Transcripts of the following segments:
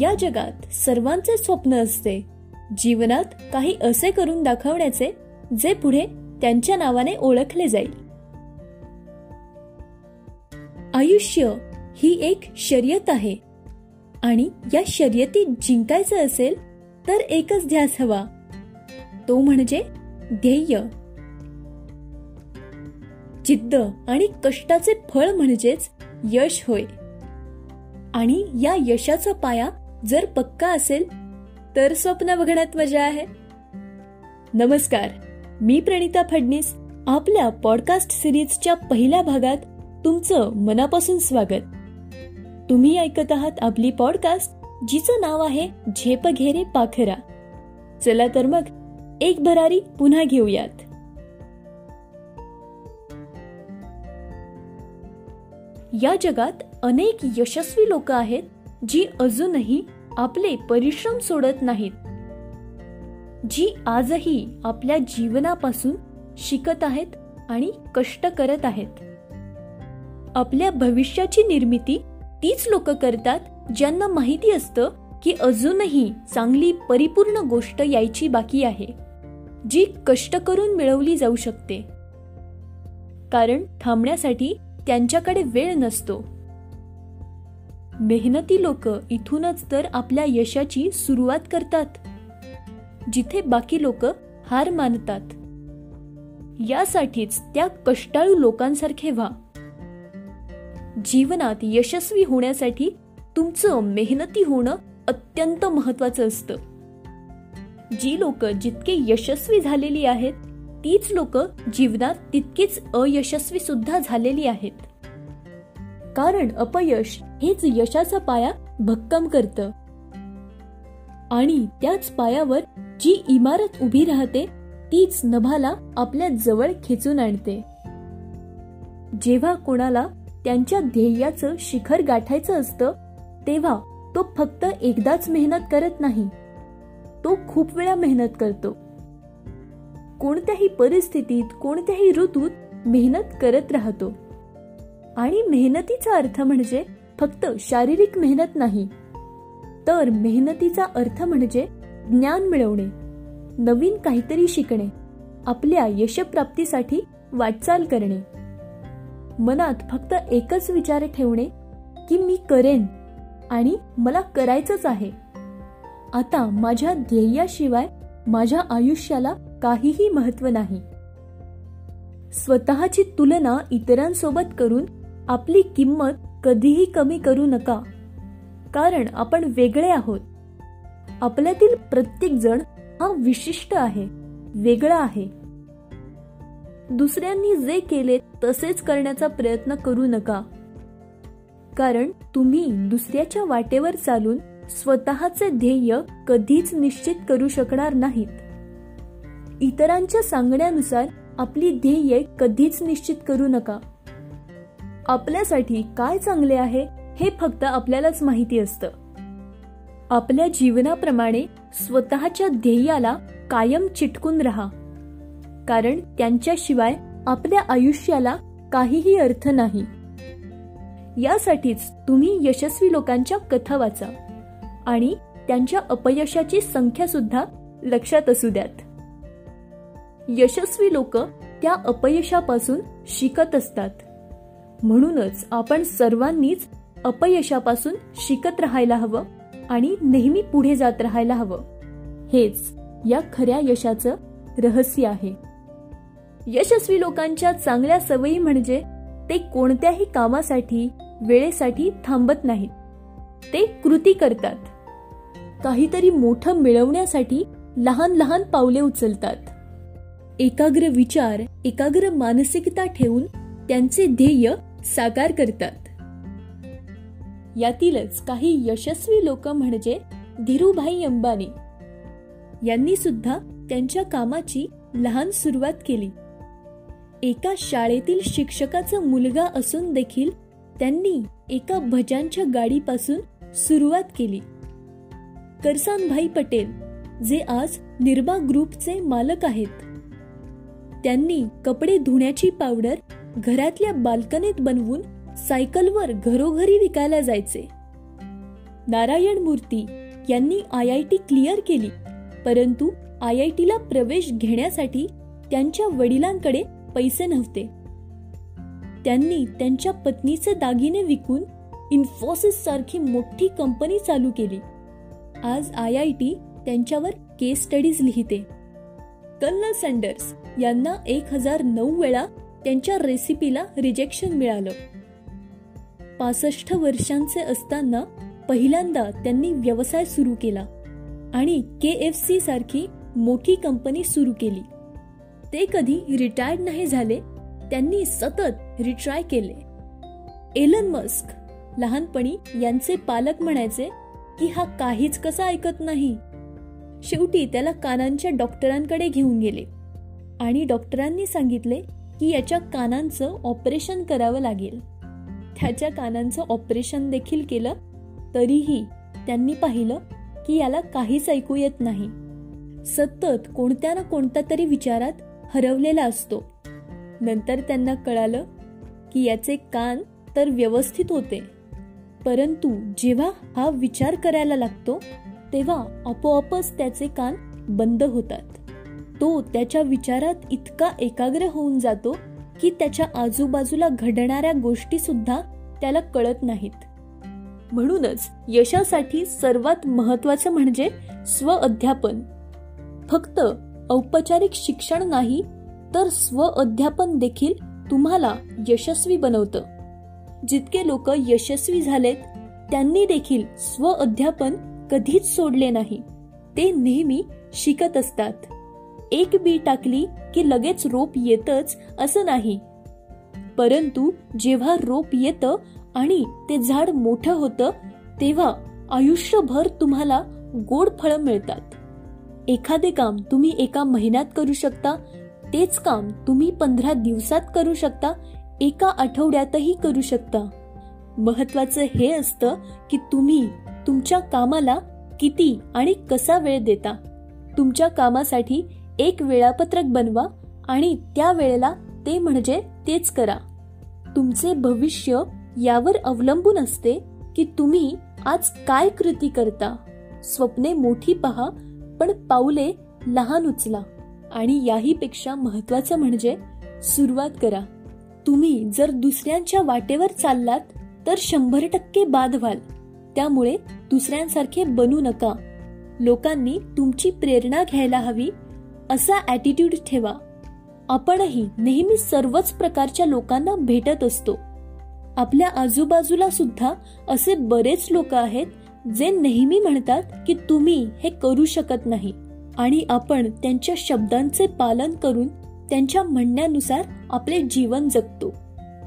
या जगात सर्वांचे स्वप्न असते. जीवनात काही असे करून दाखवण्याचे जे पुढे त्यांच्या नावाने ओळखले जाईल. आयुष्य ही एक शर्यत आहे. आणि या शर्यतीत जिंकायचं असेल तर एकच ध्यास हवा. तो म्हणजे ध्येय. जिद्द आणि कष्टाचे फळ म्हणजेच यश होय. आणि या यशाचा पाया जर पक्का असेल तर स्वप्न बघण्यात मजा आहे. नमस्कार मी प्रणिता फडणीस आपल्या पॉडकास्ट सिरीजच्या पहिल्या भागात तुमचं मनापासून स्वागत. तुम्ही ऐकत आहात आपली पॉडकास्ट जिचं नाव आहे झेप घेरे पाखरा. चला तर मग एक भरारी पुन्हा घेऊयात. या जगात अनेक यशस्वी लोक आहेत जी अजूनही आपले परिश्रम सोडत नाहीत. जी आजही आपल्या जीवनापासून शिकत आहेत आणि कष्ट करत आहेत. आपल्या भविष्याची निर्मिती तीच लोक करतात ज्यांना माहिती असतं की अजूनही चांगली परिपूर्ण गोष्ट यायची बाकी आहे जी कष्ट करून मिळवली जाऊ शकते. कारण थांबण्यासाठी त्यांच्याकडे वेळ नसतो. मेहनती लोक इथूनच तर आपल्या यशाची सुरुवात करतात. जिथे बाकी लोक हार मानतात. यासाठीच त्या कष्टाळू लोकांसारखे व्हा. जीवनात यशस्वी होण्यासाठी तुमचं मेहनती होणं अत्यंत महत्वाचं असतं. जी लोक जितके यशस्वी झालेली आहेत तीच लोक जीवनात तितकीच अयशस्वी सुद्धा झालेली आहेत. कारण अपयश हेच यशाचा पाया भक्कम करत. आणि त्याच पायावर जी इमारत उभी राहते तीच नभाला आपल्या जवळ खेचून आणते. जेव्हा कोणाला त्यांच्या ध्येयाचं शिखर गाठायचं असतं तेव्हा तो फक्त एकदाच मेहनत करत नाही. तो खूप वेळा मेहनत करतो. कोणत्याही परिस्थितीत कोणत्याही ऋतूत मेहनत करत राहतो. आणि मेहनतीचा अर्थ म्हणजे फक्त शारीरिक मेहनत नाही तर मेहनतीचा अर्थ म्हणजे ज्ञान मिळवणे नवीन काहीतरी शिकणे आपल्या यशप्राप्तीसाठी वाटचाल करणे. मनात फक्त एकच विचार ठेवणे की मी करेन आणि मला करायचंच आहे. आता माझ्या ध्येयाशिवाय माझ्या आयुष्याला काहीही महत्त्व नाही. स्वतःची तुलना इतरांसोबत करून आपली किंमत कधीही कमी करू नका. कारण आपण वेगळे आहोत. आपल्यातील प्रत्येक जण हा विशिष्ट आहे वेगळा आहे. दुसऱ्यांनी जे केले तसेच करण्याचा प्रयत्न करू नका. कारण तुम्ही दुसऱ्याच्या वाटेवर चालून स्वतःचे ध्येय कधीच निश्चित करू शकणार नाहीत. इतरांच्या सांगण्यानुसार आपली ध्येय कधीच निश्चित करू नका. आपल्यासाठी काय चांगले आहे हे फक्त आपल्यालाच माहिती असतं. आपल्या जीवनाप्रमाणे स्वतःच्या ध्येयाला कायम चिटकून राहा. कारण त्यांच्याशिवाय आपल्या आयुष्याला काहीही अर्थ नाही. यासाठीच तुम्ही यशस्वी लोकांच्या कथा वाचा आणि त्यांच्या अपयशाची संख्या सुद्धा लक्षात असू द्यात. यशस्वी लोक त्या अपयशापासून शिकत असतात. म्हणूनच आपण सर्वांनीच अपयशापासून शिकत राहायला हवं आणि नेहमी पुढे जात राहायला हवं. हेच या खऱ्या यशाचं रहस्य आहे. यशस्वी लोकांच्या चांगल्या सवयी म्हणजे ते कोणत्याही कामासाठी वेळेसाठी थांबत नाहीत. ते कृती करतात. काहीतरी मोठं मिळवण्यासाठी लहान लहान पावले उचलतात. एकाग्र विचार एकाग्र मानसिकता ठेवून त्यांचे ध्येय साकार करतात. यातीलच काही यशस्वी लोक म्हणजे धीरूभाई अंबानी. यांनी सुद्धा त्यांच्या कामाची लहान सुरुवात केली. एका शाळेतील शिक्षकाचा मुलगा असून देखील त्यांनी एका भजांच्या गाडीपासून सुरुवात केली. करसानभाई पटेल जे आज निर्मा ग्रुपचे मालक आहेत. त्यांनी कपडे धुण्याची पावडर घरातल्या बाल्कनीत बनवून सायकलवर घरोघरी विकायला जायचे. नारायण मूर्ती यांनी आय आय टी क्लिअर केली परंतु आय आय टीला प्रवेश घेण्यासाठी त्यांच्या वडिलांकडे पैसे नव्हते. त्यांनी त्यांच्या पत्नीचे दागिने विकून इन्फोसिस सारखी मोठी कंपनी चालू केली. आज आय आय टी त्यांच्यावर केस स्टडीज लिहिते. कर्नल सँडर्स यांना एक हजार नऊ वेळा त्यांच्या रेसिपीला रिजेक्शन मिळालं. पासष्ट वर्षांचे असताना पहिल्यांदा त्यांनी व्यवसाय सुरू केला आणि के एफ सी सारखी मोठी कंपनी सुरू केली. ते कधी रिटायर्ड नाही झाले त्यांनी सतत रिट्राय केले. एलन मस्क लहानपणी यांचे पालक म्हणायचे की हा काहीच कसा ऐकत नाही. शेवटी त्याला कानांच्या डॉक्टरांकडे घेऊन गेले आणि डॉक्टरांनी सांगितले की याच्या कानांचं ऑपरेशन करावं लागेल. त्याच्या कानांचं ऑपरेशन देखील केलं तरीही त्यांनी पाहिलं की याला काहीच ऐकू येत नाही. सतत कोणत्या ना कोणत्या तरी विचारात हरवलेला असतो. नंतर त्यांना कळालं की याचे कान तर व्यवस्थित होते. परंतु जेव्हा हा विचार करायला लागतो तेव्हा आपोआपच त्याचे कान बंद होतात. तो त्याच्या विचारात इतका एकाग्र होऊन जातो की त्याच्या आजूबाजूला घडणाऱ्या गोष्टी सुद्धा त्याला कळत नाहीत. म्हणूनच यशासाठी सर्वात महत्वाचं म्हणजे स्व अध्यापन. फक्त औपचारिक शिक्षण नाही तर स्व अध्यापन देखील तुम्हाला यशस्वी बनवतं. जितके लोक यशस्वी झालेत त्यांनी देखील स्व अध्यापन कधीच सोडले नाही. ते नेहमी शिकत असतात. एक बी टाकली की लगेच रोप येतच असं नाही. परंतु जेव्हा रोप येतं आणि ते झाड मोठं होतं तेव्हा आयुष्यभर तुम्हाला गोड फळं मिळतात. एखादे काम तुम्ही एका महिन्यात करू शकता तेच काम तुम्ही पंधरा दिवसात करू शकता एका आठवड्यातही करू शकता. महत्वाचं हे असतं की तुम्ही तुमच्या कामाला किती आणि कसा वेळ देता. तुमच्या कामासाठी एक वेळापत्रक बनवा आणि त्या वेळेला ते म्हणजे तेच करा. तुमचे भविष्य यावर अवलंबून असते की तुम्ही आज काय कृती करता. स्वप्ने मोठी पहा पण पाऊले लहान उचला. आणि याही पेक्षा महत्वाचं म्हणजे सुरुवात करा. तुम्ही जर दुसऱ्यांच्या वाटेवर चाललात तर शंभर टक्के बाद व्हाल. त्यामुळे दुसऱ्यांसारखे बनू नका. लोकांनी तुमची प्रेरणा घ्यायला हवी असा ॲटिट्यूड ठेवा. आपणही नेहमी सर्वच प्रकारच्या लोकांना भेटत असतो. आपल्या आजूबाजूला सुद्धा असे बरेच लोक आहेत जे नेहमी म्हणतात की तुम्ही हे करू शकत नाही. आणि आपण त्यांच्या शब्दांचे पालन करून त्यांच्या म्हणण्यानुसार आपले जीवन जगतो.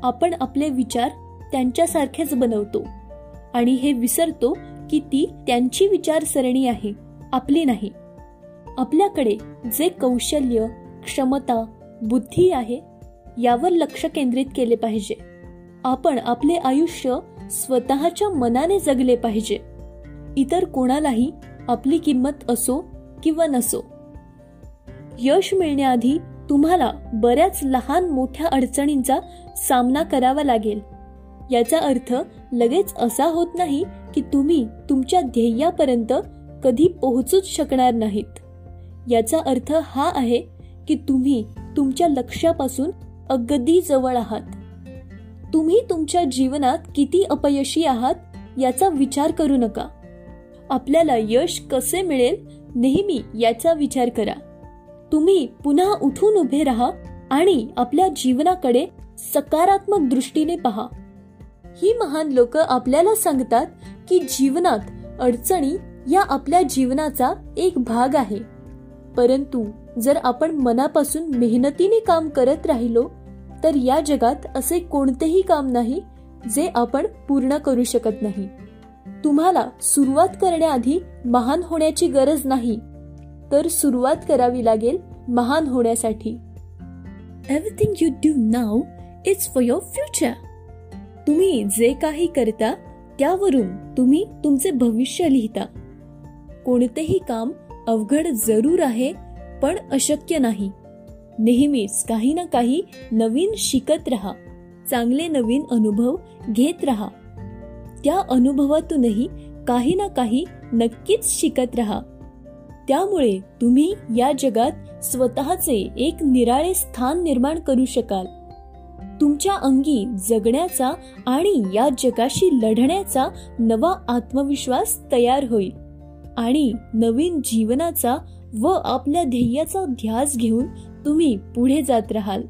आपण आपले विचार त्यांच्यासारखेच बनवतो. आणि हे विसरतो की ती त्यांची विचारसरणी आहे आपली नाही. आपल्याकडे जे कौशल्य क्षमता बुद्धी आहे यावर लक्ष केंद्रित केले पाहिजे. आपण आपले आयुष्य स्वतःच्या मनाने जगले पाहिजे. इतर कोणालाही आपली किंमत असो किंवा नसो. यश मिळण्याआधी तुम्हाला बऱ्याच लहान मोठ्या अडचणींचा सामना करावा लागेल. याचा अर्थ लगेच असा होत नाही की तुम्ही तुमच्या ध्येयापर्यंत कधी पोहोचूच शकणार नाहीत. याचा अर्थ हा आहे की तुम्ही तुमच्या लक्ष्यापासून अगदी जवळ आहात. तुम्ही तुमच्या जीवनात किती अपयशी आहात याचा विचार करू नका. आपल्याला यश कसे मिळेल नेहमी याचा विचार करा. तुम्ही पुन्हा उठून उभे राहा आणि आपल्या जीवनाकडे सकारात्मक दृष्टीने पहा. ही महान लोक आपल्याला सांगतात की जीवनात अडचणी या आपल्या जीवनाचा एक भाग आहे. परंतु जर आपण मनापासून मेहनतीने काम करत राहिलो तर या जगात असे कोणतेही काम नाही जे आपण पूर्ण करू शकत नाही. तुम्हाला सुरुवात करण्याआधी महान होण्याची गरज नाही तर सुरुवात करावी लागेल महान होण्यासाठी. Everything you do now it's for your future तुम्ही जे काही करता त्यावरून तुम्ही तुमचे भविष्य लिहिता. कोणतेही काम अवघड जरूर आहे पण अशक्य नाही. नेहमीच काही ना काही नवीन शिकत राहा चांगले नवीन अनुभव घेत राहा. त्या अनुभवातूनही काही ना काही नक्कीच शिकत राहा. त्यामुळे तुम्ही या जगात स्वतःचे एक निराळे स्थान निर्माण करू शकाल. तुमच्या अंगी जगण्याचा आणि या जगाशी लढण्याचा नवा आत्मविश्वास तयार होईल. आणि नवीन जीवनाचा व आपल्या ध्येयाचा ध्यास घेऊन तुम्ही पुढे जात राहाल.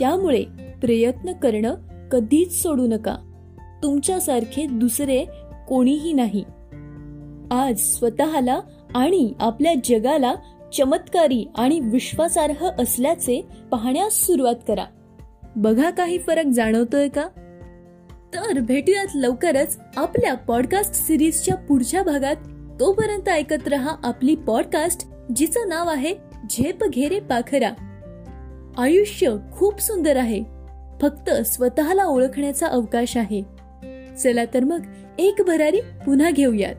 त्यामुळे प्रयत्न करणं कधीच सोडू नका. तुमच्यासारखे दुसरे कोणीही नाही. आज स्वतःला आणि आपल्या जगाला चमत्कारी आणि विश्वासार्ह असल्याचे पाहण्यास सुरुवात करा. बघा काही फरक जाणवतोय का? तर भेटूयात लवकरच आपल्या पॉडकास्ट सिरीजच्या पुढच्या भागात. तोपर्यंत ऐकत रहा आपली पॉडकास्ट जिचं नाव आहे झेप घेरे पाखरा. आयुष्य खूप सुंदर आहे. फक्त स्वतःला ओळखण्याचा अवकाश आहे. चला तर मग एक भरारी पुन्हा घेऊयात.